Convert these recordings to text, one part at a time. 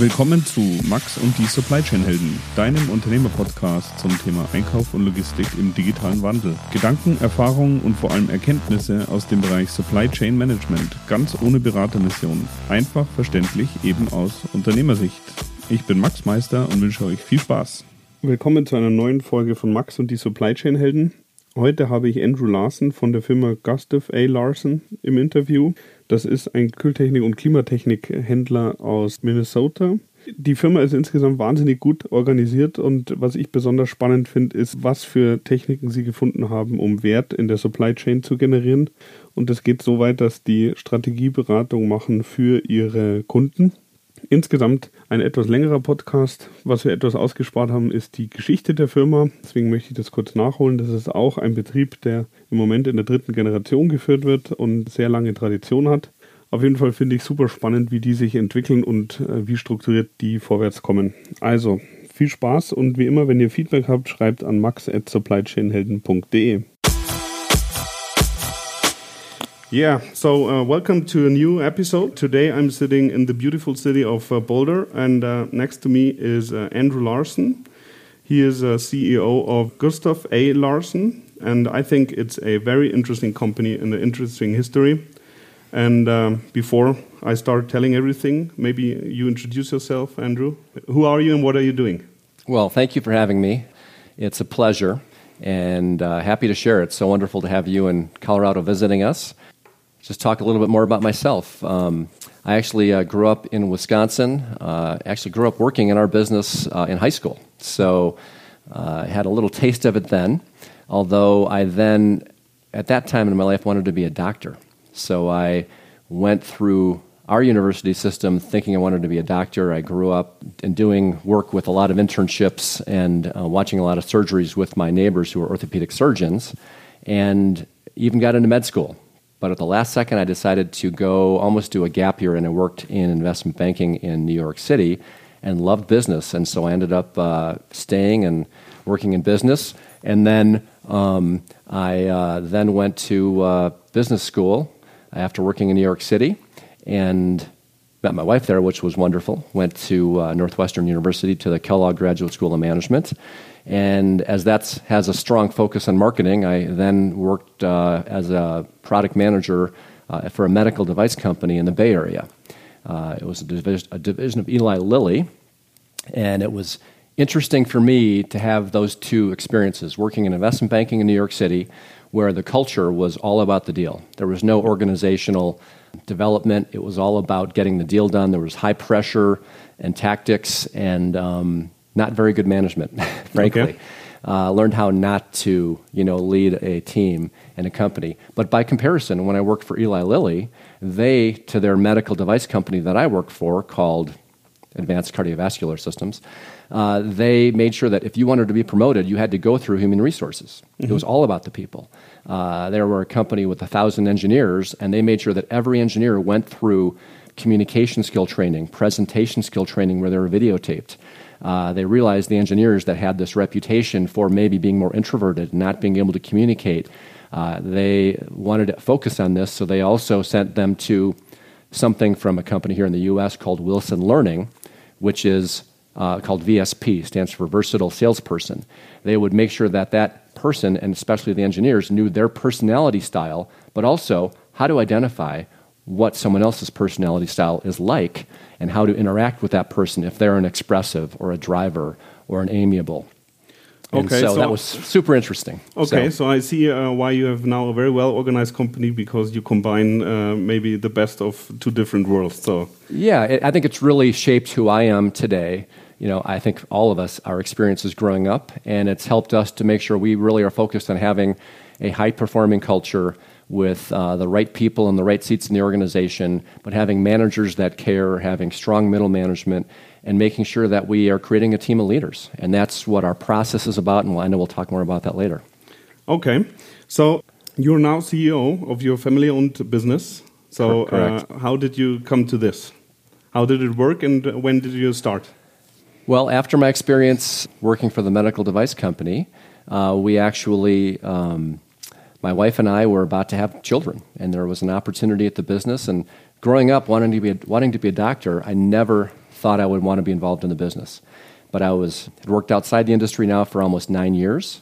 Willkommen zu Max und die Supply Chain Helden, deinem Unternehmerpodcast zum Thema Einkauf und Logistik im digitalen Wandel. Gedanken, Erfahrungen und vor allem Erkenntnisse aus dem Bereich Supply Chain Management, ganz ohne Beratermission, einfach verständlich eben aus Unternehmersicht. Ich bin Max Meister und wünsche euch viel Spaß. Willkommen zu einer neuen Folge von Max und die Supply Chain Helden. Heute habe ich Andrew Larson von der Firma Gustav A. Larson im Interview. Das ist ein Kühltechnik- und Klimatechnikhändler aus Minnesota. Die Firma ist insgesamt wahnsinnig gut organisiert und was ich besonders spannend finde, ist, was für Techniken sie gefunden haben, um Wert in der Supply Chain zu generieren. Und es geht so weit, dass die Strategieberatung machen für ihre Kunden Insgesamt ein etwas längerer Podcast. Was wir etwas ausgespart haben, ist die Geschichte der Firma. Deswegen möchte ich das kurz nachholen. Das ist auch ein Betrieb, der im Moment in der dritten Generation geführt wird und sehr lange Tradition hat. Auf jeden Fall finde ich super spannend, wie die sich entwickeln und äh, wie strukturiert die vorwärts kommen. Also viel Spaß und wie immer, wenn ihr Feedback habt, schreibt an max at supplychainhelden.de. Yeah, so uh, welcome to a new episode. Today I'm sitting in the beautiful city of uh, Boulder, and uh, next to me is uh, Andrew Larson. He is a CEO of Gustav A. Larson, and I think it's a very interesting company and an interesting history. And um, before I start telling everything, maybe you introduce yourself, Andrew. Who are you and what are you doing? Well, thank you for having me. It's a pleasure and uh, happy to share. It's so wonderful to have you in Colorado visiting us just talk a little bit more about myself. Um, I actually uh, grew up in Wisconsin. Uh, actually, grew up working in our business uh, in high school. So uh, I had a little taste of it then. Although I then, at that time in my life, wanted to be a doctor. So I went through our university system thinking I wanted to be a doctor. I grew up in doing work with a lot of internships and uh, watching a lot of surgeries with my neighbors who were orthopedic surgeons, and even got into med school. But at the last second, I decided to go almost do a gap year, and I worked in investment banking in New York City and loved business. And so I ended up uh, staying and working in business. And then um, I uh, then went to uh, business school after working in New York City and met my wife there, which was wonderful. Went to uh, Northwestern University to the Kellogg Graduate School of Management and as that has a strong focus on marketing, I then worked uh, as a product manager uh, for a medical device company in the Bay Area. Uh, it was a division, a division of Eli Lilly, and it was interesting for me to have those two experiences working in investment banking in New York City, where the culture was all about the deal. There was no organizational development, it was all about getting the deal done. There was high pressure and tactics, and um, not very good management, frankly. Okay. Uh, learned how not to, you know, lead a team and a company. But by comparison, when I worked for Eli Lilly, they, to their medical device company that I worked for, called Advanced Cardiovascular Systems, uh, they made sure that if you wanted to be promoted, you had to go through human resources. Mm-hmm. It was all about the people. Uh, they were a company with a thousand engineers, and they made sure that every engineer went through communication skill training, presentation skill training, where they were videotaped uh, they realized the engineers that had this reputation for maybe being more introverted, not being able to communicate, uh, they wanted to focus on this, so they also sent them to something from a company here in the US called Wilson Learning, which is uh, called VSP, stands for Versatile Salesperson. They would make sure that that person, and especially the engineers, knew their personality style, but also how to identify what someone else's personality style is like and how to interact with that person if they're an expressive or a driver or an amiable. Okay, so, so, that was super interesting. Okay, so, so I see uh, why you have now a very well organized company because you combine uh, maybe the best of two different worlds. So yeah, it, I think it's really shaped who I am today. You know, I think all of us, our experiences growing up, and it's helped us to make sure we really are focused on having a high performing culture with uh, the right people in the right seats in the organization, but having managers that care, having strong middle management, and making sure that we are creating a team of leaders. And that's what our process is about, and I know we'll talk more about that later. Okay. So you're now CEO of your family owned business. So, uh, how did you come to this? How did it work, and when did you start? Well, after my experience working for the medical device company, uh, we actually um, my wife and I were about to have children, and there was an opportunity at the business. And growing up, wanting to be a, wanting to be a doctor, I never thought I would want to be involved in the business. But I was had worked outside the industry now for almost nine years,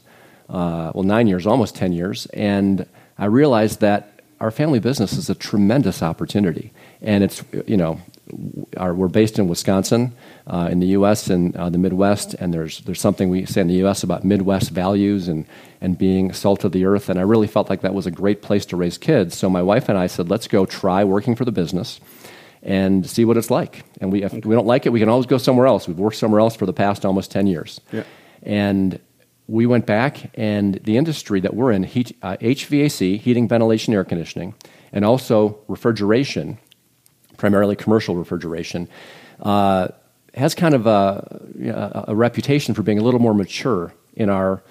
uh, well, nine years, almost ten years, and I realized that our family business is a tremendous opportunity, and it's you know our, we're based in Wisconsin, uh, in the U.S. and uh, the Midwest, and there's there's something we say in the U.S. about Midwest values and and being salt of the earth, and I really felt like that was a great place to raise kids. So my wife and I said, let's go try working for the business and see what it's like. And we, if we don't like it, we can always go somewhere else. We've worked somewhere else for the past almost 10 years. Yeah. And we went back, and the industry that we're in, heat, uh, HVAC, heating, ventilation, air conditioning, and also refrigeration, primarily commercial refrigeration, uh, has kind of a, a, reputation for being a little more mature in our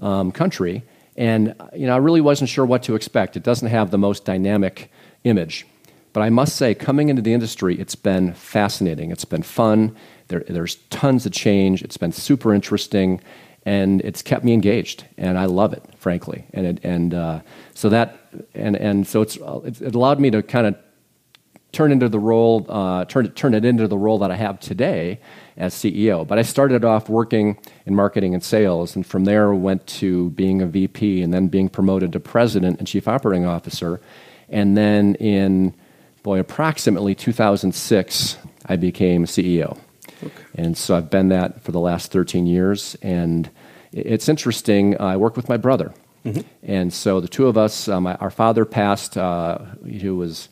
um, country. And you know, I really wasn't sure what to expect. It doesn't have the most dynamic image. But I must say, coming into the industry, it's been fascinating. It's been fun. There, there's tons of change. It's been super interesting, and it's kept me engaged, and I love it, frankly. And it, and uh, so that and and so it's it allowed me to kind of turn into the role, uh, turn turn it into the role that I have today as CEO. But I started off working in marketing and sales, and from there went to being a VP, and then being promoted to president and chief operating officer, and then in boy, approximately 2006, I became CEO. Okay. And so I've been that for the last 13 years. And it's interesting, I work with my brother. Mm-hmm. And so the two of us, um, our father passed, uh, who was,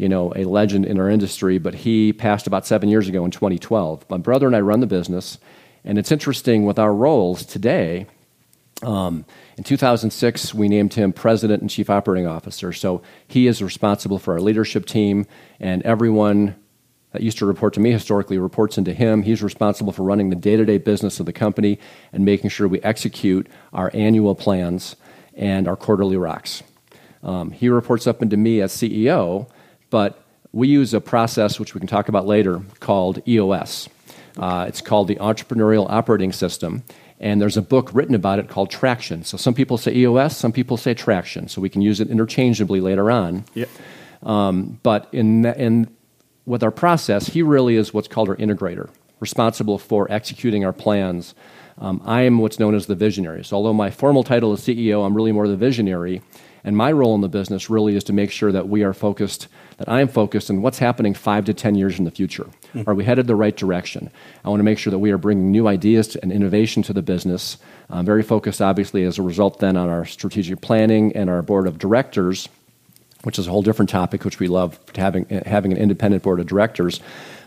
you know, a legend in our industry, but he passed about seven years ago in 2012. My brother and I run the business. And it's interesting with our roles today. Um, in 2006, we named him President and Chief Operating Officer. So he is responsible for our leadership team, and everyone that used to report to me historically reports into him. He's responsible for running the day to day business of the company and making sure we execute our annual plans and our quarterly rocks. Um, he reports up into me as CEO, but we use a process which we can talk about later called EOS. Uh, it's called the Entrepreneurial Operating System, and there's a book written about it called Traction. So some people say EOS, some people say Traction. So we can use it interchangeably later on. Yep. Um, but in, in, with our process, he really is what's called our integrator, responsible for executing our plans. Um, I am what's known as the visionary. So although my formal title is CEO, I'm really more the visionary. And my role in the business really is to make sure that we are focused, that I am focused on what's happening five to 10 years in the future. Mm-hmm. Are we headed the right direction? I want to make sure that we are bringing new ideas and innovation to the business. I'm very focused, obviously, as a result, then on our strategic planning and our board of directors, which is a whole different topic, which we love having, having an independent board of directors.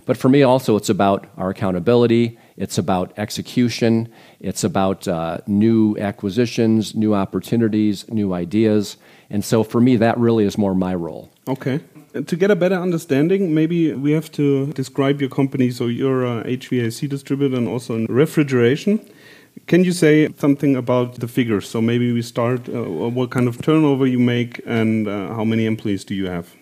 But for me, also, it's about our accountability, it's about execution, it's about uh, new acquisitions, new opportunities, new ideas. And so for me, that really is more my role. Okay. To get a better understanding, maybe we have to describe your company. So you're a HVAC distributor and also in refrigeration. Can you say something about the figures? So maybe we start uh, what kind of turnover you make and uh, how many employees do you have?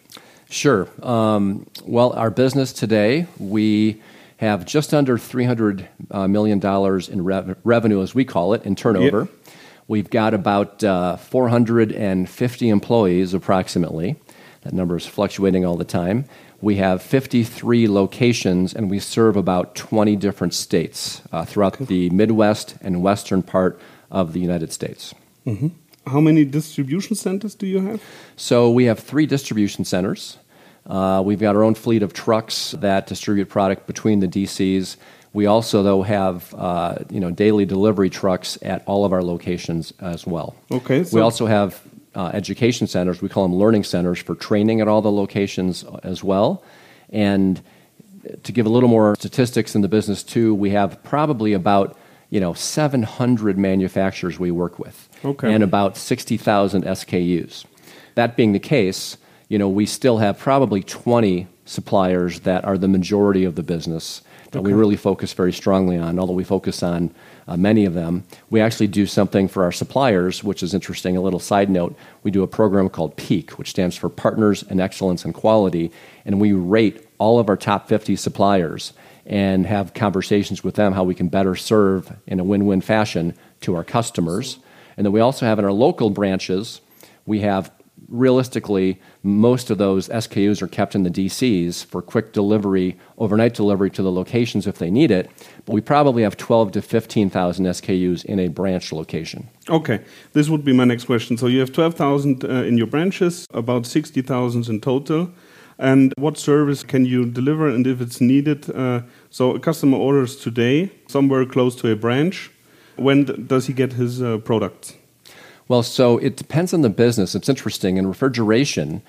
Sure. Um, well, our business today, we have just under $300 uh, in rev revenue, as we call it, in turnover. Yep. We've got about uh, 450 employees, approximately. That number is fluctuating all the time. We have 53 locations, and we serve about 20 different states uh, throughout the Midwest and western part of the United States. Mm -hmm. How many distribution centers do you have? So we have three distribution centers. Uh, we've got our own fleet of trucks that distribute product between the DCs. We also, though, have uh, you know daily delivery trucks at all of our locations as well. Okay. So we also have uh, education centers. We call them learning centers for training at all the locations as well. And to give a little more statistics in the business too, we have probably about you know 700 manufacturers we work with, okay. and about 60,000 SKUs. That being the case, you know, we still have probably 20 suppliers that are the majority of the business that okay. we really focus very strongly on, although we focus on uh, many of them. We actually do something for our suppliers, which is interesting. A little side note we do a program called PEAK, which stands for Partners in Excellence and Quality, and we rate all of our top 50 suppliers and have conversations with them how we can better serve in a win win fashion to our customers. And then we also have in our local branches, we have realistically, most of those SKUs are kept in the DCs for quick delivery, overnight delivery to the locations if they need it. But we probably have 12 to 15,000 SKUs in a branch location. Okay, this would be my next question. So you have 12,000 uh, in your branches, about 60,000 in total. And what service can you deliver, and if it's needed? Uh, so a customer orders today somewhere close to a branch. When does he get his uh, products? Well, so it depends on the business. It's interesting in refrigeration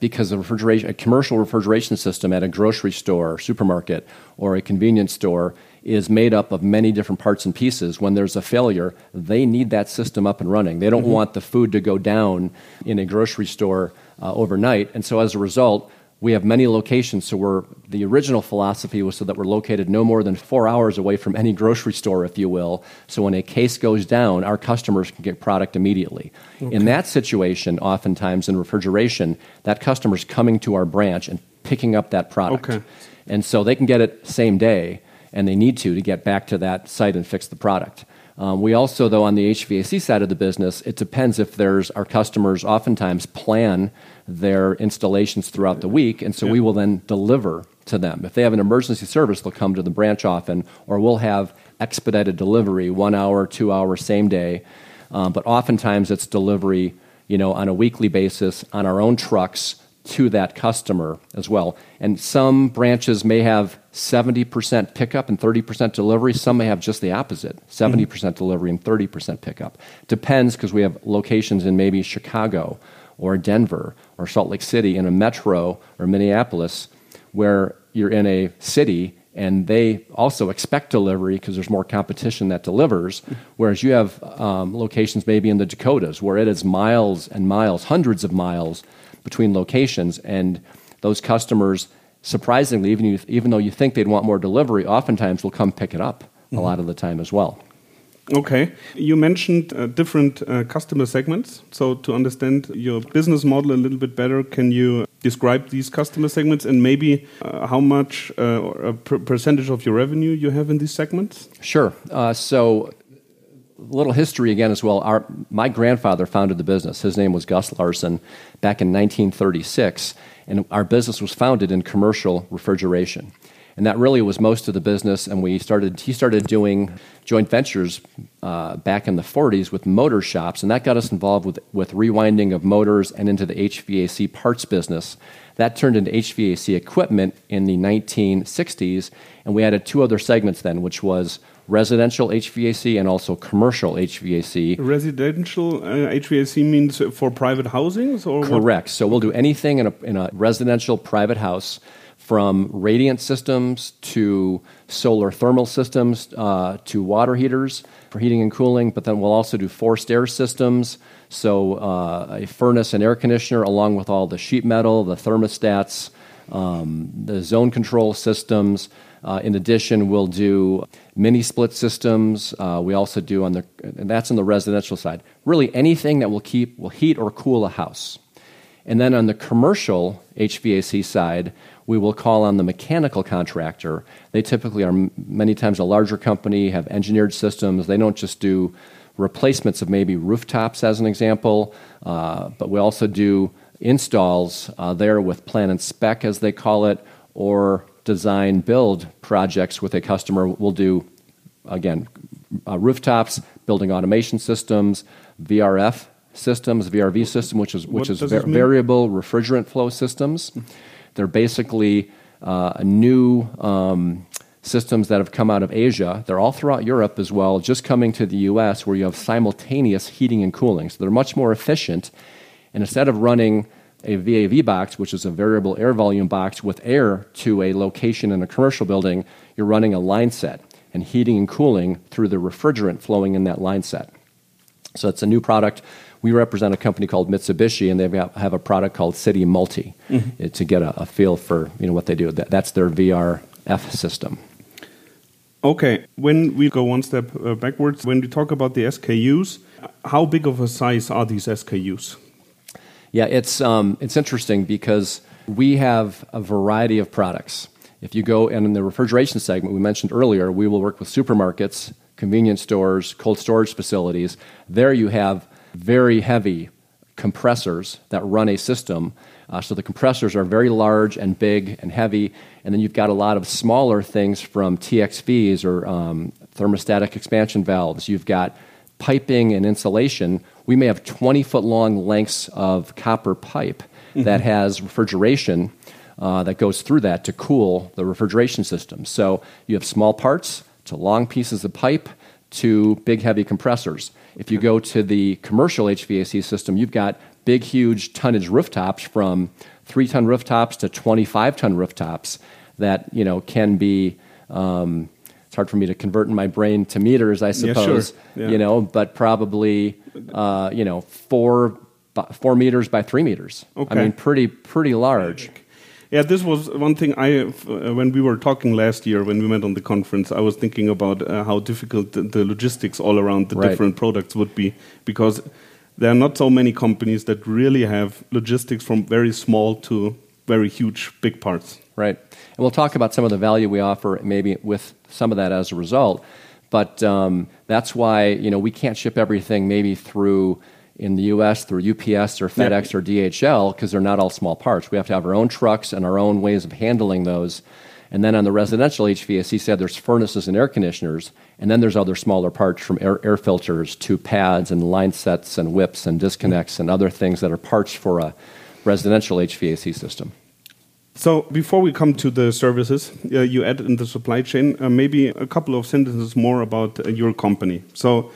because a refrigeration, a commercial refrigeration system at a grocery store, supermarket, or a convenience store is made up of many different parts and pieces. When there's a failure, they need that system up and running. They don't mm-hmm. want the food to go down in a grocery store uh, overnight, and so as a result, we have many locations, so we're, the original philosophy was so that we're located no more than four hours away from any grocery store, if you will. So when a case goes down, our customers can get product immediately. Okay. In that situation, oftentimes in refrigeration, that customer's coming to our branch and picking up that product. Okay. And so they can get it same day, and they need to to get back to that site and fix the product. Um, we also, though, on the HVAC side of the business, it depends if there's our customers oftentimes plan their installations throughout the week, and so we will then deliver to them. If they have an emergency service, they'll come to the branch often, or we'll have expedited delivery, one hour, two hour, same day. Um, but oftentimes it's delivery, you know, on a weekly basis on our own trucks to that customer as well. And some branches may have 70% pickup and 30% delivery. Some may have just the opposite 70% delivery and 30% pickup. Depends because we have locations in maybe Chicago or Denver or Salt Lake City in a metro or Minneapolis where you're in a city and they also expect delivery because there's more competition that delivers. Whereas you have um, locations maybe in the Dakotas where it is miles and miles, hundreds of miles between locations, and those customers, surprisingly, even, even though you think they'd want more delivery, oftentimes will come pick it up mm-hmm. a lot of the time as well. Okay. You mentioned uh, different uh, customer segments. So, to understand your business model a little bit better, can you describe these customer segments and maybe uh, how much uh, a percentage of your revenue you have in these segments? Sure. Uh, so, little history again as well. Our, my grandfather founded the business. His name was Gus Larson back in 1936, and our business was founded in commercial refrigeration and that really was most of the business. And we started, he started doing joint ventures uh, back in the 40s with motor shops, and that got us involved with, with rewinding of motors and into the HVAC parts business. That turned into HVAC equipment in the 1960s, and we added two other segments then, which was residential HVAC and also commercial HVAC. Residential uh, HVAC means for private housings, or correct? What? So we'll do anything in a, in a residential private house from radiant systems to solar thermal systems uh, to water heaters for heating and cooling, but then we'll also do forced air systems, so uh, a furnace and air conditioner, along with all the sheet metal, the thermostats, um, the zone control systems. Uh, in addition, we'll do mini split systems. Uh, we also do on the, and that's on the residential side. Really, anything that will keep, will heat or cool a house. And then on the commercial HVAC side, we will call on the mechanical contractor. They typically are many times a larger company, have engineered systems. They don't just do replacements of maybe rooftops, as an example, uh, but we also do installs uh, there with plan and spec, as they call it, or design build projects with a customer. We'll do, again, uh, rooftops, building automation systems, VRF systems, VRV system, which is which is va- variable refrigerant flow systems. They're basically uh, new um, systems that have come out of Asia. They're all throughout Europe as well, just coming to the US where you have simultaneous heating and cooling. So they're much more efficient. And instead of running a VAV box, which is a variable air volume box with air to a location in a commercial building, you're running a line set and heating and cooling through the refrigerant flowing in that line set. So it's a new product we represent a company called Mitsubishi, and they have a product called City Multi mm-hmm. to get a, a, feel for you know what they do. That, that's their VRF system. Okay, when we go one step uh, backwards, when we talk about the SKUs, how big of a size are these SKUs? Yeah, it's um, it's interesting because we have a variety of products. If you go and in the refrigeration segment we mentioned earlier, we will work with supermarkets, convenience stores, cold storage facilities. There you have very heavy compressors that run a system. Uh, so the compressors are very large and big and heavy, and then you've got a lot of smaller things from TXVs or um, thermostatic expansion valves. You've got piping and insulation. We may have 20 foot long lengths of copper pipe mm-hmm. that has refrigeration uh, that goes through that to cool the refrigeration system. So you have small parts to long pieces of pipe to big heavy compressors. If you go to the commercial HVAC system, you've got big, huge tonnage rooftops from three ton rooftops to 25 ton rooftops that you know can be. Um, it's hard for me to convert in my brain to meters, I suppose. Yeah, sure. yeah. You know, but probably uh, you know four four meters by three meters. Okay. I mean, pretty pretty large. Yeah, this was one thing I, uh, when we were talking last year, when we met on the conference, I was thinking about uh, how difficult the, the, logistics all around the right. different products would be because there are not so many companies that really have logistics from very small to very huge, big parts. Right. And we'll talk about some of the value we offer, maybe with some of that as a result. But um, that's why you know we can't ship everything maybe through in the U.S. through UPS or FedEx or DHL because they're not all small parts. We have to have our own trucks and our own ways of handling those. And then on the residential HVAC side, there's furnaces and air conditioners, and then there's other smaller parts from air, air filters to pads and line sets and whips and disconnects and other things that are parts for a residential HVAC system. So before we come to the services uh, you added in the supply chain, uh, maybe a couple of sentences more about uh, your company. So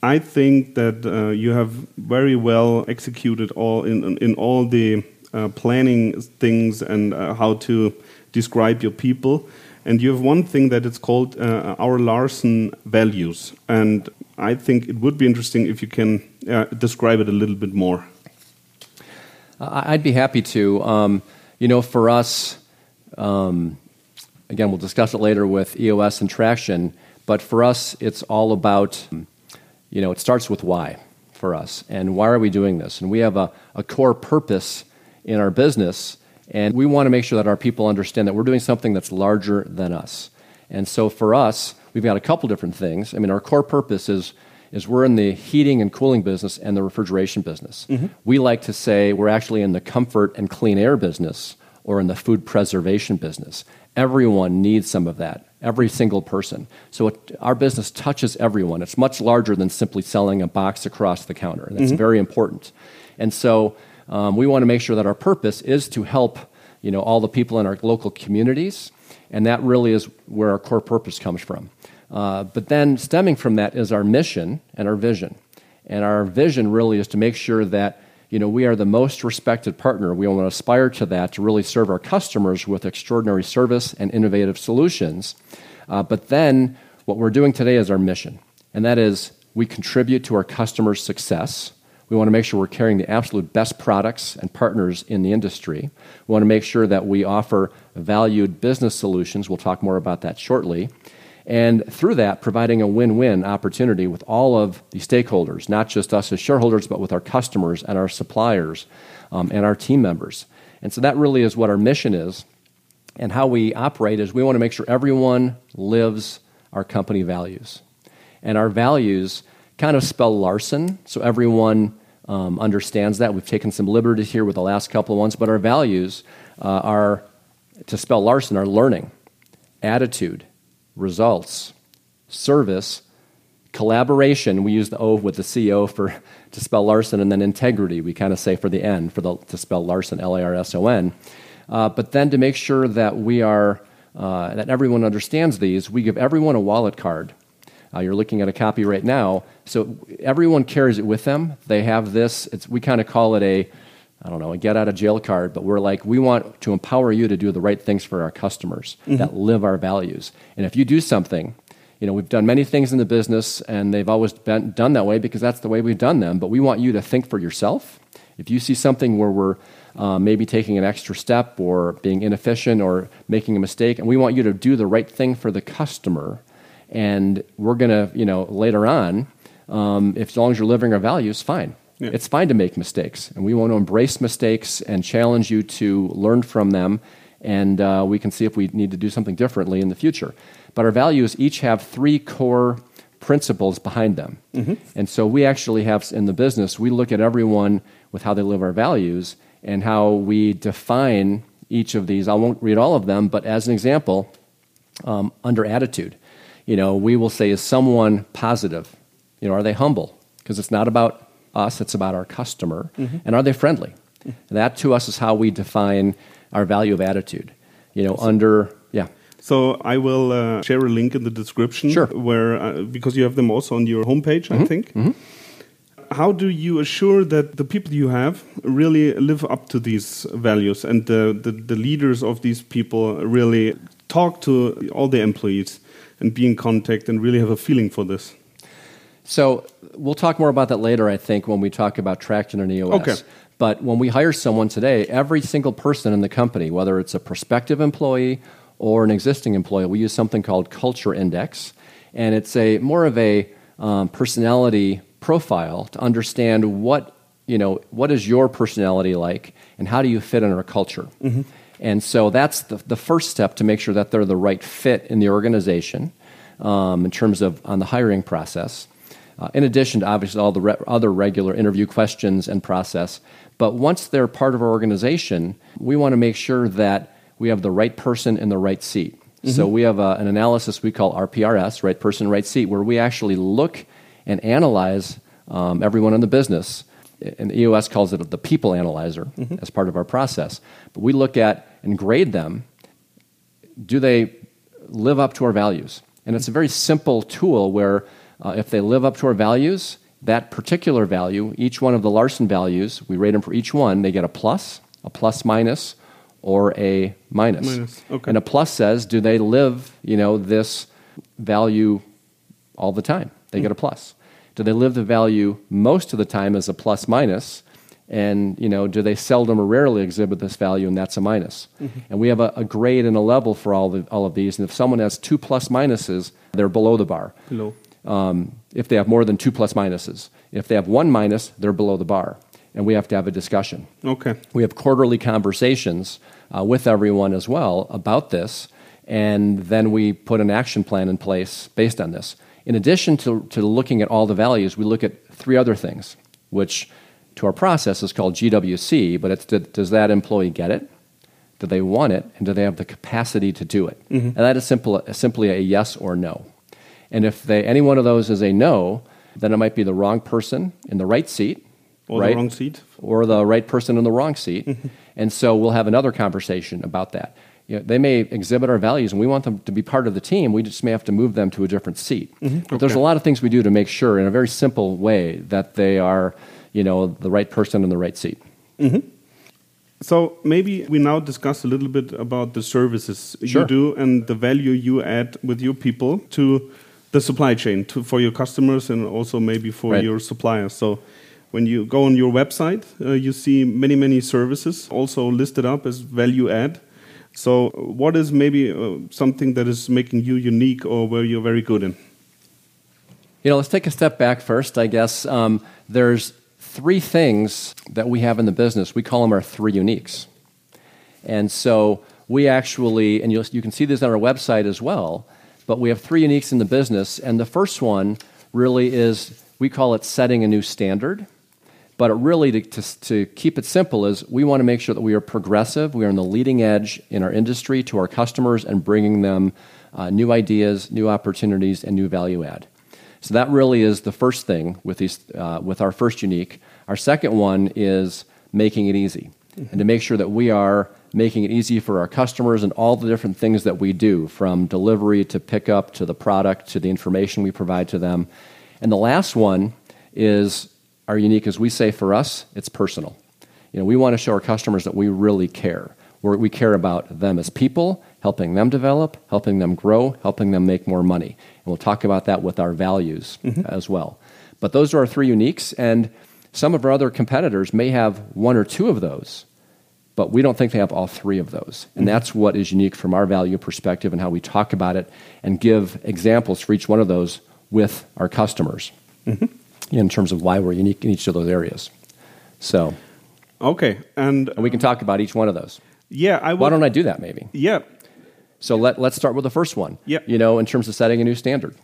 I think that uh, you have very well executed all in in all the uh, planning things and uh, how to describe your people. And you have one thing that it's called our Larson values. And I think it would be interesting if you can describe it a little bit more. I'd be happy to. Um, you know, for us, um, again, we'll discuss it later with EOS and traction, but for us, it's all about you know, it starts with why for us. And why are we doing this? And we have a, a core purpose in our business, and we want to make sure that our people understand that we're doing something that's larger than us. And so for us, we've got a couple different things. I mean, our core purpose is is we're in the heating and cooling business and the refrigeration business. Mm-hmm. We like to say we're actually in the comfort and clean air business or in the food preservation business. Everyone needs some of that every single person. So it, our business touches everyone. It's much larger than simply selling a box across the counter. That's mm-hmm. very important. And so um, we want to make sure that our purpose is to help you know, all the people in our local communities. And that really is where our core purpose comes from. Uh, but then stemming from that is our mission and our vision. And our vision really is to make sure that you know, we are the most respected partner. We want to aspire to that to really serve our customers with extraordinary service and innovative solutions. Uh, but then what we're doing today is our mission, and that is we contribute to our customers' success. We want to make sure we're carrying the absolute best products and partners in the industry. We want to make sure that we offer valued business solutions. We'll talk more about that shortly. And through that, providing a win win opportunity with all of the stakeholders, not just us as shareholders, but with our customers and our suppliers um, and our team members. And so that really is what our mission is. And how we operate is we want to make sure everyone lives our company values. And our values kind of spell Larson, so everyone um, understands that. We've taken some liberty here with the last couple of ones, but our values uh, are, to spell Larson, are learning, attitude, results, service, collaboration. We use the O with the CO for to spell Larson, and then integrity. We kind of say for the N for the to spell Larson, L A R S O N. Uh, but then to make sure that we are uh, that everyone understands these, we give everyone a wallet card. Uh, you're looking at a copy right now, so everyone carries it with them. They have this. we kind of call it a I don't know, a get out of jail card, but we're like, we want to empower you to do the right things for our customers mm-hmm. that live our values. And if you do something, you know, we've done many things in the business and they've always been done that way because that's the way we've done them, but we want you to think for yourself. If you see something where we're uh, maybe taking an extra step or being inefficient or making a mistake, and we want you to do the right thing for the customer, and we're going to, you know, later on, um, if as long as you're living our values, fine yeah. It's fine to make mistakes, and we want to embrace mistakes and challenge you to learn from them, and uh, we can see if we need to do something differently in the future. But our values each have three core principles behind them. And so we actually have in the business, we look at everyone with how they live our values and how we define each of these. I won't read all of them, but as an example, um, under attitude, you know, we will say, is someone positive? You know, are they humble? Because it's not about us, it's about our customer. And are they friendly? And that to us is how we define our value of attitude. You know, under, yeah. So I will uh, share a link in the description. Sure. Where uh, because you have them also on your homepage, I think. How do you assure that the people you have really live up to these values and the, the, the leaders of these people really talk to all the employees and be in contact and really have a feeling for this? So we'll talk more about that later, I think, when we talk about traction and EOS. Okay. But when we hire someone today, every single person in the company, whether it's a prospective employee or an existing employee, we use something called Culture Index, and it's a more of a um, personality profile to understand what you know what is your personality like and how do you fit in our culture. And so that's the, the first step to make sure that they're the right fit in the organization um, in terms of on the hiring process. Uh, in addition to obviously all the re- other regular interview questions and process. But once they're part of our organization, we want to make sure that we have the right person in the right seat. So we have a, an analysis we call RPRS, right person, right seat, where we actually look and analyze um, everyone in the business. And EOS calls it the people analyzer as part of our process. But we look at and grade them do they live up to our values? And it's a very simple tool where uh, if they live up to our values, that particular value, each one of the Larson values, we rate them for each one, they get a plus, a plus minus, or a minus. Minus, okay. And a plus says, do they live, you know, this value all the time? They get a plus. Do they live the value most of the time as a plus minus? And you know, do they seldom or rarely exhibit this value, and that's a minus? And we have a, a grade and a level for all, the, all of these. And if someone has two plus minuses, they're below the bar. Hello. Um, if they have more than two plus minuses, if they have one minus, they're below the bar, and we have to have a discussion. Okay. We have quarterly conversations uh, with everyone as well about this, and then we put an action plan in place based on this. In addition to, to looking at all the values, we look at three other things, which to our process is called GWC, but it's does that employee get it? Do they want it? And do they have the capacity to do it? And that is simple, simply a yes or no. And if they, any one of those is a no, then it might be the wrong person in the right seat, Or right? the wrong seat. or the right person in the wrong seat. and so we'll have another conversation about that. You know, they may exhibit our values and we want them to be part of the team. We just may have to move them to a different seat. Mm-hmm. But there's a lot of things we do to make sure in a very simple way that they are, you know, the right person in the right seat. Mm-hmm. So maybe we now discuss a little bit about the services Sure. you do and the value you add with your people to the supply chain to, for your customers and also maybe for Right. your suppliers. So when you go on your website, uh, you see many many services also listed up as value add. So what is maybe uh, something that is making you unique or where you're very good in? You know, let's take a step back first, I guess. Um, there's three things that we have in the business. We call them our three uniques. And so we actually, and you'll, you can see this on our website as well, but we have three uniques in the business. And the first one really is we call it setting a new standard. But really, to, to, to keep it simple, is we want to make sure that we are progressive, we are on the leading edge in our industry to our customers and bringing them uh, new ideas, new opportunities, and new value add. So that really is the first thing with, these, uh, with our first unique. Our second one is making it easy, and to make sure that we are making it easy for our customers and all the different things that we do, from delivery to pickup to the product to the information we provide to them. And the last one is our unique, as we say for us, it's personal. You know, we want to show our customers that we really care. We care about them as people, helping them develop, helping them grow, helping them make more money. And we'll talk about that with our values mm-hmm. as well. But those are our three uniques, and some of our other competitors may have one or two of those, but we don't think they have all three of those. And mm-hmm. that's what is unique from our value perspective and how we talk about it and give examples for each one of those with our customers mm-hmm. in terms of why we're unique in each of those areas. So, Okay, and and we can talk about each one of those. yeah, I Why don't I do that maybe? Yeah, So let, let's start with the first one. Yep. You know, in terms of setting a new standard.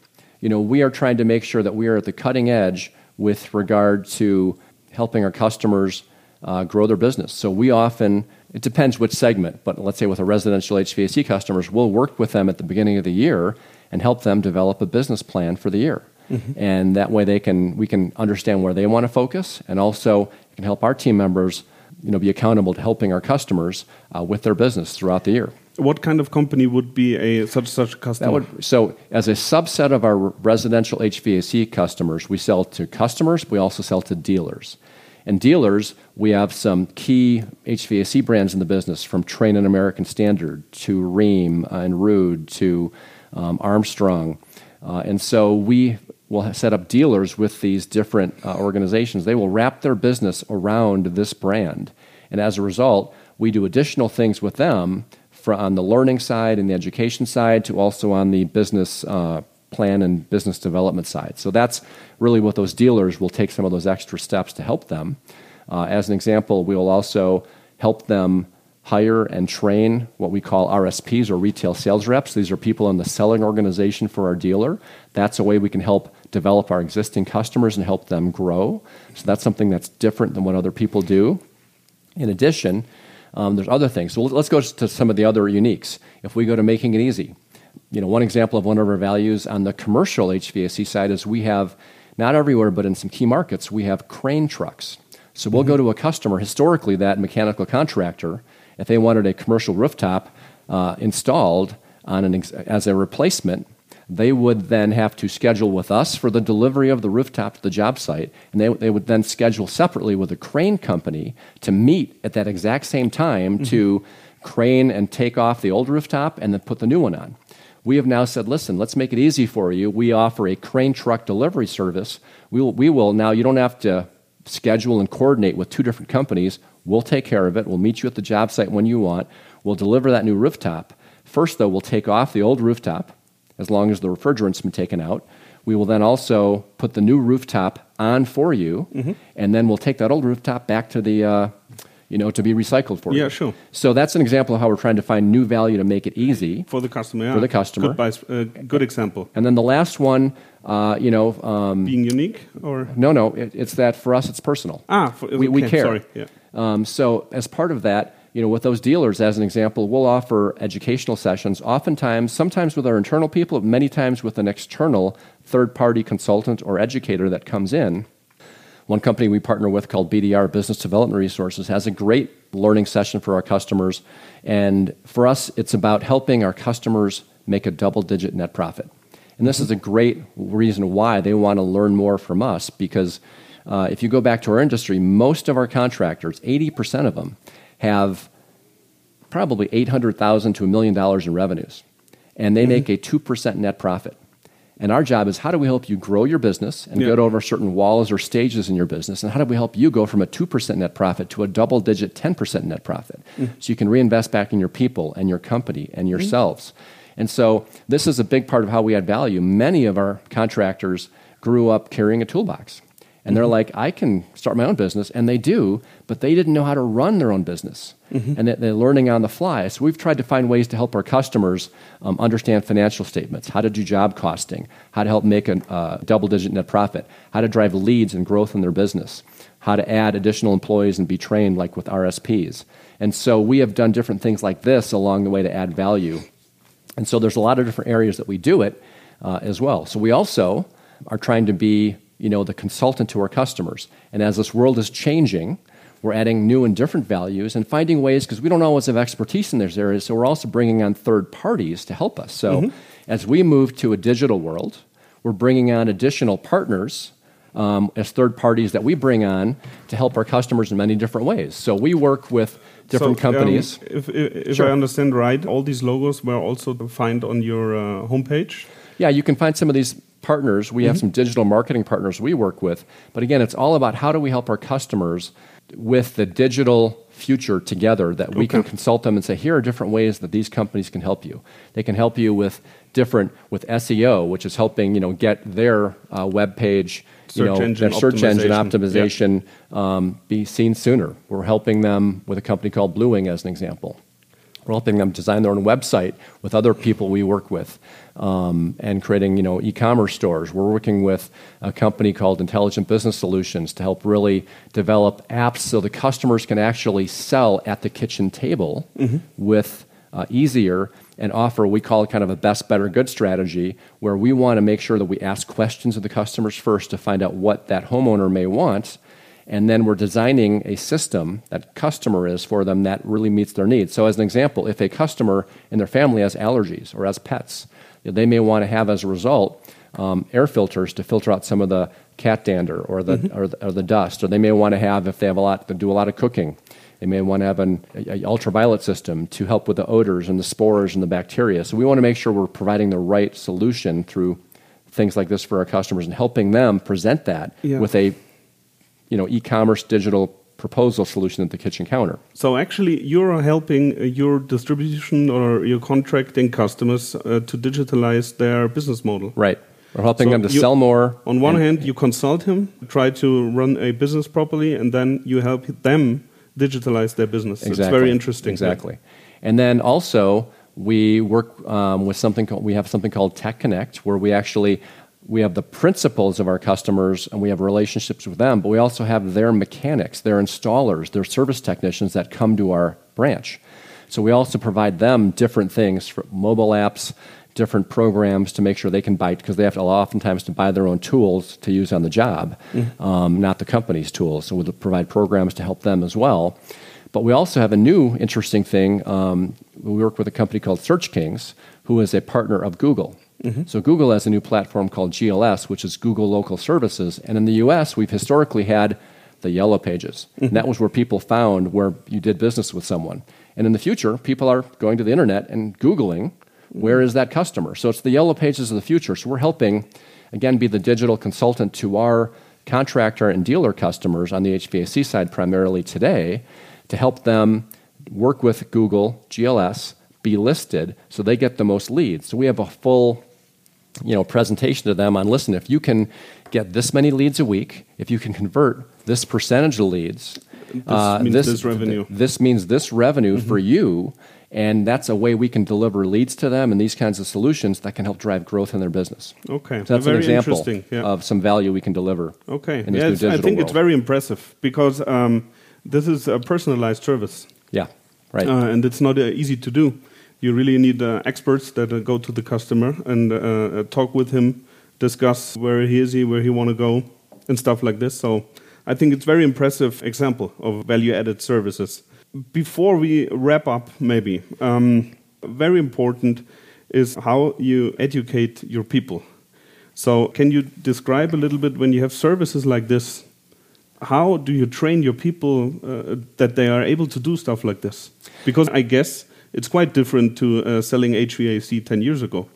you know, we are trying to make sure that we are at the cutting edge with regard to helping our customers uh, grow their business. So we often, it depends which segment, but let's say with a residential HVAC customers, we'll work with them at the beginning of the year and help them develop a business plan for the year. Mm-hmm. And that way they can, we can understand where they want to focus and also can help our team members you know, be accountable to helping our customers uh, with their business throughout the year. What kind of company would be a such such customer? Would, so, as a subset of our residential HVAC customers, we sell to customers. We also sell to dealers. And dealers, we have some key HVAC brands in the business, from Trane and American Standard to Rheem and Ruud to um, Armstrong. Uh, and so we will set up dealers with these different uh, organizations. They will wrap their business around this brand. And as a result, we do additional things with them on the learning side and the education side to also on the business uh, plan and business development side. So that's really what those dealers will take some of those extra steps to help them. Uh, as an example, we will also help them hire and train what we call RSPs or retail sales reps. These are people in the selling organization for our dealer. That's a way we can help develop our existing customers and help them grow. So that's something that's different than what other people do. In addition, um, there's other things. So let's go to some of the other uniques. If we go to making it easy, you know, one example of one of our values on the commercial HVAC side is we have not everywhere, but in some key markets, we have crane trucks. So we'll mm-hmm. go to a customer, historically, that mechanical contractor, if they wanted a commercial rooftop uh, installed on an ex- as a replacement, they would then have to schedule with us for the delivery of the rooftop to the job site, and they, they would then schedule separately with a crane company to meet at that exact same time mm-hmm. to crane and take off the old rooftop and then put the new one on. We have now said, listen, let's make it easy for you. We offer a crane truck delivery service. We will, we will now, you don't have to schedule and coordinate with two different companies. We'll take care of it. We'll meet you at the job site when you want. We'll deliver that new rooftop. First, though, we'll take off the old rooftop as long as the refrigerant's been taken out. We will then also put the new rooftop on for you, mm-hmm. and then we'll take that old rooftop back to the, uh, you know, to be recycled for yeah, you. Yeah, sure. So that's an example of how we're trying to find new value to make it easy for the customer. Yeah. For the customer. Good, uh, good example. And then the last one uh, you know, um, being unique or no, no, it, it's that for us it's personal. Ah, for, we, we care. Sorry, yeah. Um, so as part of that, you know, with those dealers, as an example, we'll offer educational sessions. Oftentimes, sometimes with our internal people, many times with an external third-party consultant or educator that comes in. One company we partner with called BDR Business Development Resources has a great learning session for our customers, and for us, it's about helping our customers make a double-digit net profit. And this is a great reason why they want to learn more from us because uh, if you go back to our industry, most of our contractors, 80% of them, have probably 800,000 to a million dollars in revenues. And they mm-hmm. make a 2% net profit. And our job is how do we help you grow your business and yeah. get over certain walls or stages in your business? And how do we help you go from a 2% net profit to a double digit 10% net profit? Mm-hmm. So you can reinvest back in your people and your company and mm-hmm. yourselves. Mm-hmm. And so this is a big part of how we add value. Many of our contractors grew up carrying a toolbox. And they're mm-hmm. like, I can start my own business. And they do, but they didn't know how to run their own business. Mm-hmm. And they're learning on the fly. So we've tried to find ways to help our customers um, understand financial statements, how to do job costing, how to help make a uh, double digit net profit, how to drive leads and growth in their business, how to add additional employees and be trained, like with RSPs. And so we have done different things like this along the way to add value and so there's a lot of different areas that we do it uh, as well. So we also are trying to be, you know, the consultant to our customers. And as this world is changing, we're adding new and different values and finding ways because we don't always have expertise in those areas. So we're also bringing on third parties to help us. So mm-hmm. as we move to a digital world, we're bringing on additional partners um, as third parties that we bring on to help our customers in many different ways. So we work with different so, um, companies. Um, if, if sure. I understand right, all these logos were also found on your uh, homepage. Yeah, you can find some of these partners. We mm -hmm. have mm-hmm. some digital marketing partners we work with. But again, it's all about how do we help our customers with the digital future together that we okay. can consult them and say here are different ways that these companies can help you they can help you with different with seo which is helping you know get their uh, web page you know, engine their search engine optimization um, be seen sooner. We're helping them with a company called Bluewing as an example. We're helping them design their own website with other people we work with, um, and creating you know e-commerce stores. We're working with a company called Intelligent Business Solutions to help really develop apps so the customers can actually sell at the kitchen table mm-hmm. with uh, easier and offer we call it kind of a best better good strategy where we want to make sure that we ask questions of the customers first to find out what that homeowner may want and then we're designing a system that customer is for them that really meets their needs so as an example if a customer in their family has allergies or has pets they may want to have as a result um, air filters to filter out some of the cat dander or the, mm-hmm. or the, or the dust or they may want to have if they have a lot to do a lot of cooking they may want to have an a, a ultraviolet system to help with the odors and the spores and the bacteria. So we want to make sure we're providing the right solution through things like this for our customers and helping them present that yeah. with a you know e-commerce digital proposal solution at the kitchen counter. So actually, you're helping uh, your distribution or your contracting customers uh, to digitalize their business model. Right. We're helping so them to you, sell more. On one hand, you consult him, try to run a business properly, and then you help them digitalize their business. Exactly. It's very interesting. Exactly. And then also we work um, with something called, we have something called Tech Connect where we actually we have the principals of our customers and we have relationships with them, but we also have their mechanics, their installers, their service technicians that come to our branch. So we also provide them different things for mobile apps, different programs to make sure they can buy because they have to oftentimes to buy their own tools to use on the job, mm-hmm. um, not the company's tools. So we'll provide programs to help them as well. But we also have a new interesting thing. Um, we work with a company called SearchKings, who is a partner of Google. Mm-hmm. So Google has a new platform called GLS, which is Google Local Services. And in the U.S., we've historically had the Yellow Pages. Mm-hmm. And that was where people found where you did business with someone. And in the future, people are going to the internet and Googling where is that customer? So it's the yellow pages of the future. So we're helping, again, be the digital consultant to our contractor and dealer customers on the HVAC side primarily today to help them work with Google, GLS, be listed so they get the most leads. So we have a full you know, presentation to them on listen, if you can get this many leads a week, if you can convert this percentage of leads, this uh, means this, this, revenue. Th- this means this revenue mm-hmm. for you and that's a way we can deliver leads to them and these kinds of solutions that can help drive growth in their business. Okay, so that's very an example interesting. Yeah. of some value we can deliver. Okay, in yeah, I think world. it's very impressive because um, this is a personalized service. Yeah, right. Uh, and it's not uh, easy to do. You really need uh, experts that uh, go to the customer and uh, uh, talk with him, discuss where he is, he, where he want to go, and stuff like this. So I think it's very impressive example of value-added services before we wrap up, maybe, um, very important is how you educate your people. So, can you describe a little bit when you have services like this? How do you train your people uh, that they are able to do stuff like this? Because I guess it's quite different to uh, selling HVAC 10 years ago.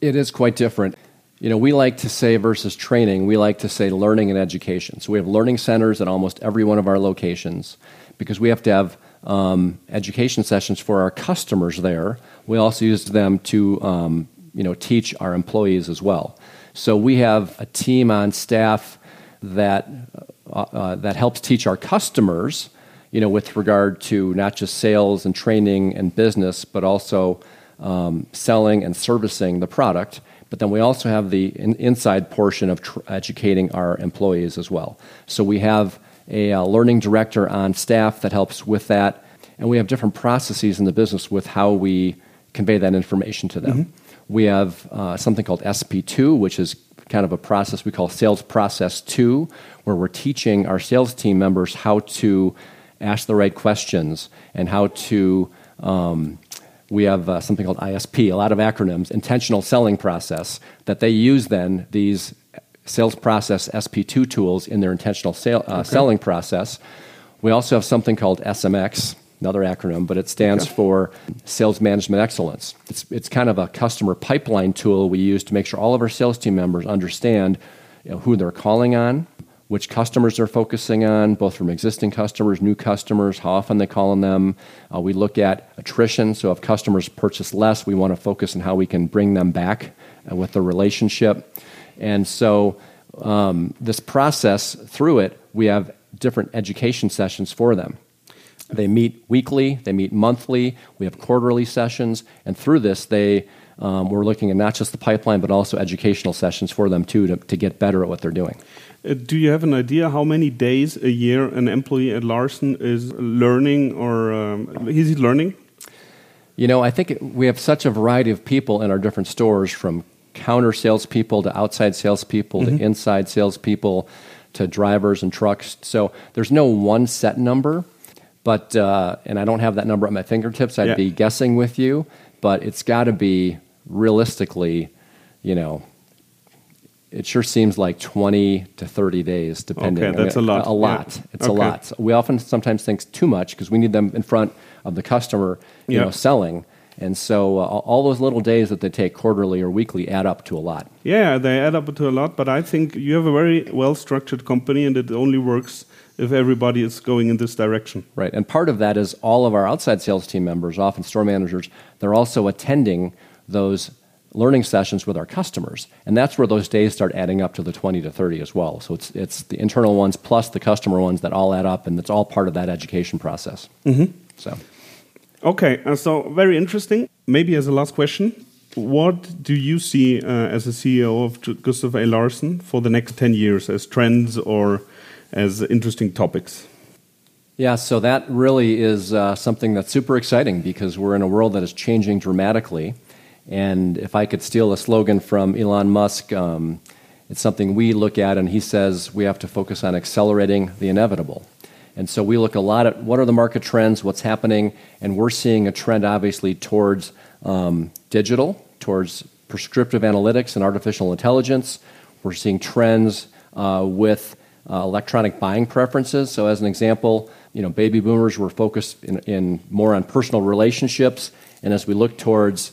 It is quite different. You know, we like to say versus training, we like to say learning and education. So we have learning centers at almost every one of our locations because we have to have um, education sessions for our customers there. We also use them to um, you know teach our employees as well. So we have a team on staff that uh, uh, that helps teach our customers, you know, with regard to not just sales and training and business, but also um, selling and servicing the product. But then we also have the in- inside portion of tr- educating our employees as well. So we have a uh, learning director on staff that helps with that, and we have different processes in the business with how we convey that information to them. Mm-hmm. We have uh, something called SP2, which is kind of a process we call Sales Process 2, where we're teaching our sales team members how to ask the right questions and how to. Um, we have uh, something called ISP, a lot of acronyms, intentional selling process, that they use then these sales process SP2 tools in their intentional sale, uh, okay. selling process. We also have something called SMX, another acronym, but it stands okay. for Sales Management Excellence. It's, it's kind of a customer pipeline tool we use to make sure all of our sales team members understand you know, who they're calling on, which customers they're focusing on, both from existing customers, new customers, how often they call on them. Uh, we look at attrition, so if customers purchase less, we want to focus on how we can bring them back uh, with the relationship. And so, um, this process, through it, we have different education sessions for them. They meet weekly, they meet monthly, we have quarterly sessions, and through this, they um, we're looking at not just the pipeline, but also educational sessions for them too to, to get better at what they're doing. Uh, do you have an idea how many days a year an employee at Larson is learning, or um, is he learning? You know, I think we have such a variety of people in our different stores, from counter salespeople to outside salespeople mm -hmm. to mm-hmm. inside salespeople to drivers and trucks. So there's no one set number, but uh, and I don't have that number at my fingertips. I'd yeah. be guessing with you, but it's got to be realistically, you know, it sure seems like 20 to 30 days, depending. Okay, that's I mean, a lot. A, lot. Yeah. It's okay. a lot. We often sometimes think too much because we need them in front of the customer, you yeah. know, selling. And so uh, all those little days that they take quarterly or weekly add up to a lot. Yeah, they add up to a lot. But I think you have a very well structured company, and it only works if everybody is going in this direction. Right. And part of that is all of our outside sales team members, often store managers, they're also attending those learning sessions with our customers. And that's where those days start adding up to the 20 to 30 as well. So it's, it's the internal ones plus the customer ones that all add up, and it's all part of that education process. Mm-hmm. So. Okay, uh, so very interesting. Maybe as a last question, what do you see uh, as a CEO of Gustave A. Larson for the next 10 years as trends or as interesting topics? Yeah, so that really is uh, something that's super exciting because we're in a world that is changing dramatically. And if I could steal a slogan from Elon Musk, um, it's something we look at, and he says we have to focus on accelerating the inevitable. And so we look a lot at what are the market trends, what's happening, and we're seeing a trend obviously towards um, digital, towards prescriptive analytics and artificial intelligence. We're seeing trends uh, with uh, electronic buying preferences. So, as an example, you know, baby boomers were focused in, in more on personal relationships, and as we look towards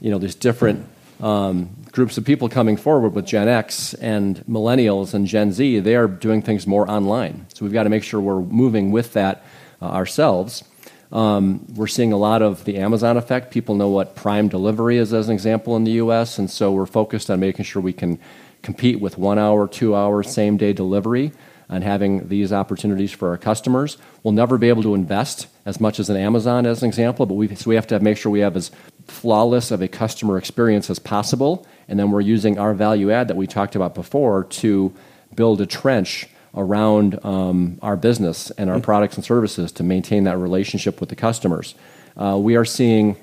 you know, there's different um, groups of people coming forward with Gen X and millennials and Gen Z, they are doing things more online. So we've got to make sure we're moving with that uh, ourselves. Um, we're seeing a lot of the Amazon effect. People know what prime delivery is, as an example, in the US, and so we're focused on making sure we can compete with one hour, two hour, same day delivery and having these opportunities for our customers. We'll never be able to invest as much as an Amazon, as an example, but we, so we have to make sure we have as flawless of a customer experience as possible. And then we're using our value add that we talked about before to build a trench around um, our business and our mm-hmm. products and services to maintain that relationship with the customers. Uh, we are seeing,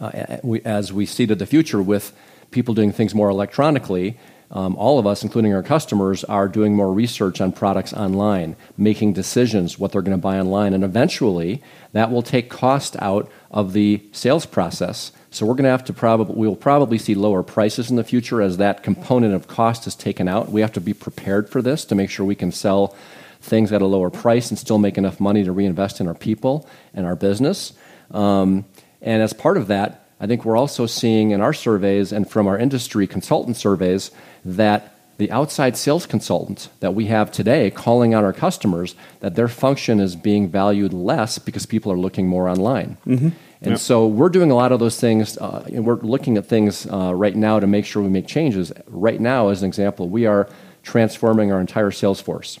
uh, we, as we see to the future with people doing things more electronically, all of us, including our customers, are doing more research on products online, making decisions what they're going to buy online, and eventually that will take cost out of the sales process. So we're going to have to probably we'll probably see lower prices in the future as that component of cost is taken out. We have to be prepared for this to make sure we can sell things at a lower price and still make enough money to reinvest in our people and our business. Um, and as part of that, I think we're also seeing in our surveys and from our industry consultant surveys that the outside sales consultants that we have today calling on our customers that their function is being valued less because people are looking more online mm-hmm. and yep. so we're doing a lot of those things uh, and we're looking at things uh, right now to make sure we make changes right now as an example we are transforming our entire sales force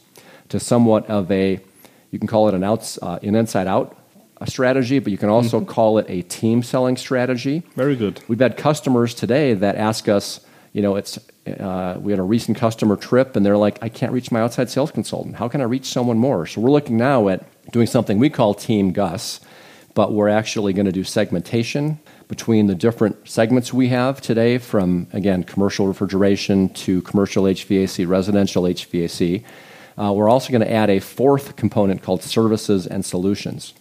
to somewhat of a you can call it an outs uh, an inside out strategy, but you can also mm-hmm. call it a team selling strategy. Very good. We've had customers today that ask us, you know, it's uh, we had a recent customer trip, and they're like, I can't reach my outside sales consultant. How can I reach someone more? So we're looking now at doing something we call Team Gus, but we're actually going to do segmentation between the different segments we have today from, again, commercial refrigeration to commercial HVAC, residential HVAC. Uh, we're also going to add a fourth component called services and solutions.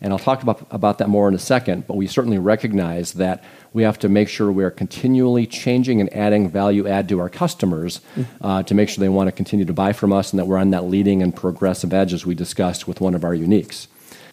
And I'll talk about, about that more in a second, but we certainly recognize that we have to make sure we are continually changing and adding value add to our customers mm-hmm. uh, to make sure they want to continue to buy from us and that we're on that leading and progressive edge as we discussed with one of our uniques.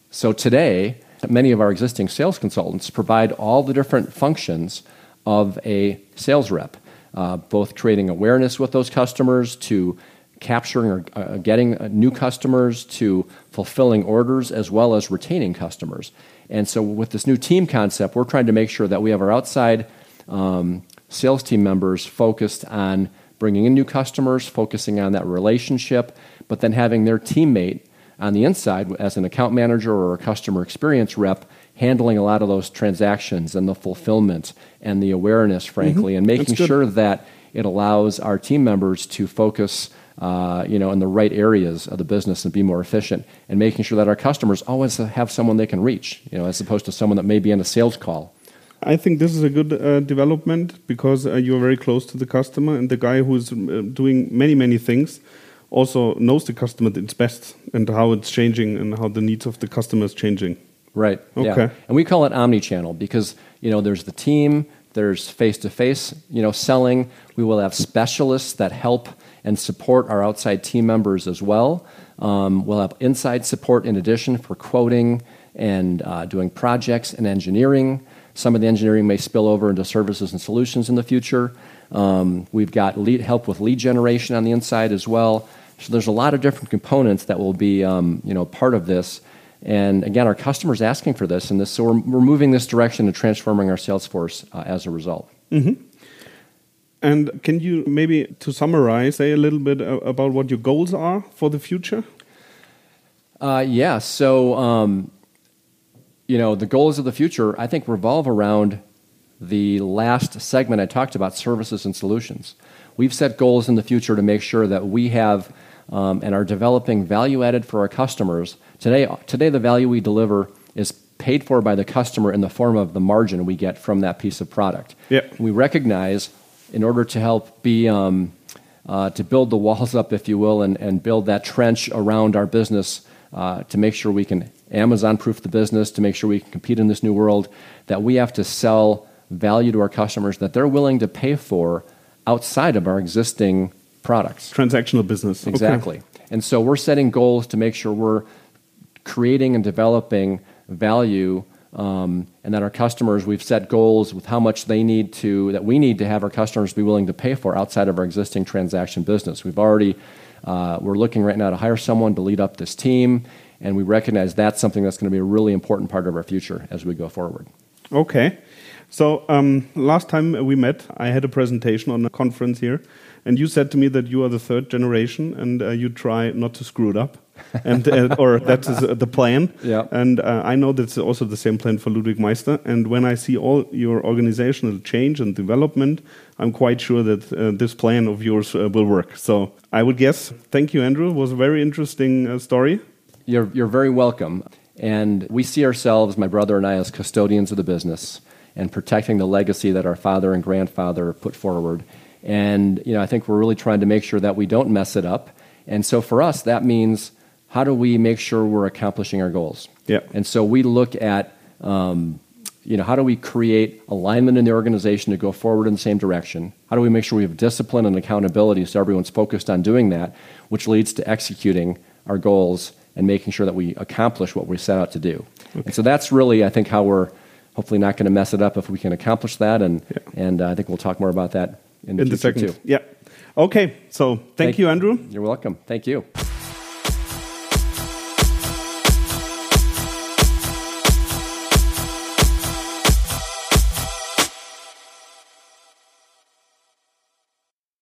So today, many of our existing sales consultants provide all the different functions of a sales rep, uh, both creating awareness with those customers to capturing or uh, getting uh, new customers to fulfilling orders as well as retaining customers. And so, with this new team concept, we're trying to make sure that we have our outside um, sales team members focused on bringing in new customers, focusing on that relationship, but then having their teammate on the inside as an account manager or a customer experience rep handling a lot of those transactions and the fulfillment and the awareness, frankly, and making sure that it allows our team members to focus uh, you know, in the right areas of the business and be more efficient, and making sure that our customers always have someone they can reach, you know, as opposed to someone that may be on a sales call. I think this is a good uh, development because uh, you're very close to the customer, and the guy who's uh, doing many, many things also knows the customer its best and how it's changing and how the needs of the customer is changing. Right. Okay. Yeah. And we call it omni-channel because you know there's the team, there's face-to-face, you know, selling. We will have specialists that help and support our outside team members as well. Um, we'll have inside support in addition for quoting and uh, doing projects and engineering. Some of the engineering may spill over into services and solutions in the future. Um, we've got help with lead generation on the inside as well. So there's a lot of different components that will be um, you know, part of this. And again, our customers asking for this, and so we're, moving this direction and transforming our sales force uh, as a result. And can you maybe, to summarize, say a little bit about what your goals are for the future? Uh, yeah. So, um, you know, the goals of the future, I think, revolve around the last segment I talked about services and solutions. We've set goals in the future to make sure that we have um, and are developing value added for our customers. Today, today, the value we deliver is paid for by the customer in the form of the margin we get from that piece of product. Yep. We recognize in order to help be um, uh, to build the walls up, if you will, and, and build that trench around our business uh, to make sure we can Amazon proof the business, to make sure we can compete in this new world, that we have to sell value to our customers that they're willing to pay for outside of our existing products. Transactional business. Exactly. Okay. And so we're setting goals to make sure we're creating and developing value um, and that our customers, we've set goals with how much they need to, that we need to have our customers be willing to pay for outside of our existing transaction business. We've already, uh, we're looking right now to hire someone to lead up this team, and we recognize that's something that's going to be a really important part of our future as we go forward. Okay. So um, last time we met, I had a presentation on a conference here, and you said to me that you are the third generation and uh, you try not to screw it up and uh, or that is uh, the plan. Yeah. And uh, I know that's also the same plan for Ludwig Meister. And when I see all your organizational change and development, I'm quite sure that uh, this plan of yours uh, will work. So I would guess. Thank you, Andrew. It was a very interesting uh, story. You're you're very welcome. And we see ourselves, my brother and I, as custodians of the business and protecting the legacy that our father and grandfather put forward. And you know, I think we're really trying to make sure that we don't mess it up. And so for us, that means how do we make sure we're accomplishing our goals? Yeah. And so we look at, um, you know, how do we create alignment in the organization to go forward in the same direction? How do we make sure we have discipline and accountability so everyone's focused on doing that, which leads to executing our goals and making sure that we accomplish what we set out to do. Okay. And so that's really, I think, how we're hopefully not going to mess it up if we can accomplish that. And yeah. and uh, I think we'll talk more about that in the, in the second. too. Yeah. Okay. So thank, thank you, Andrew. You're welcome. Thank you.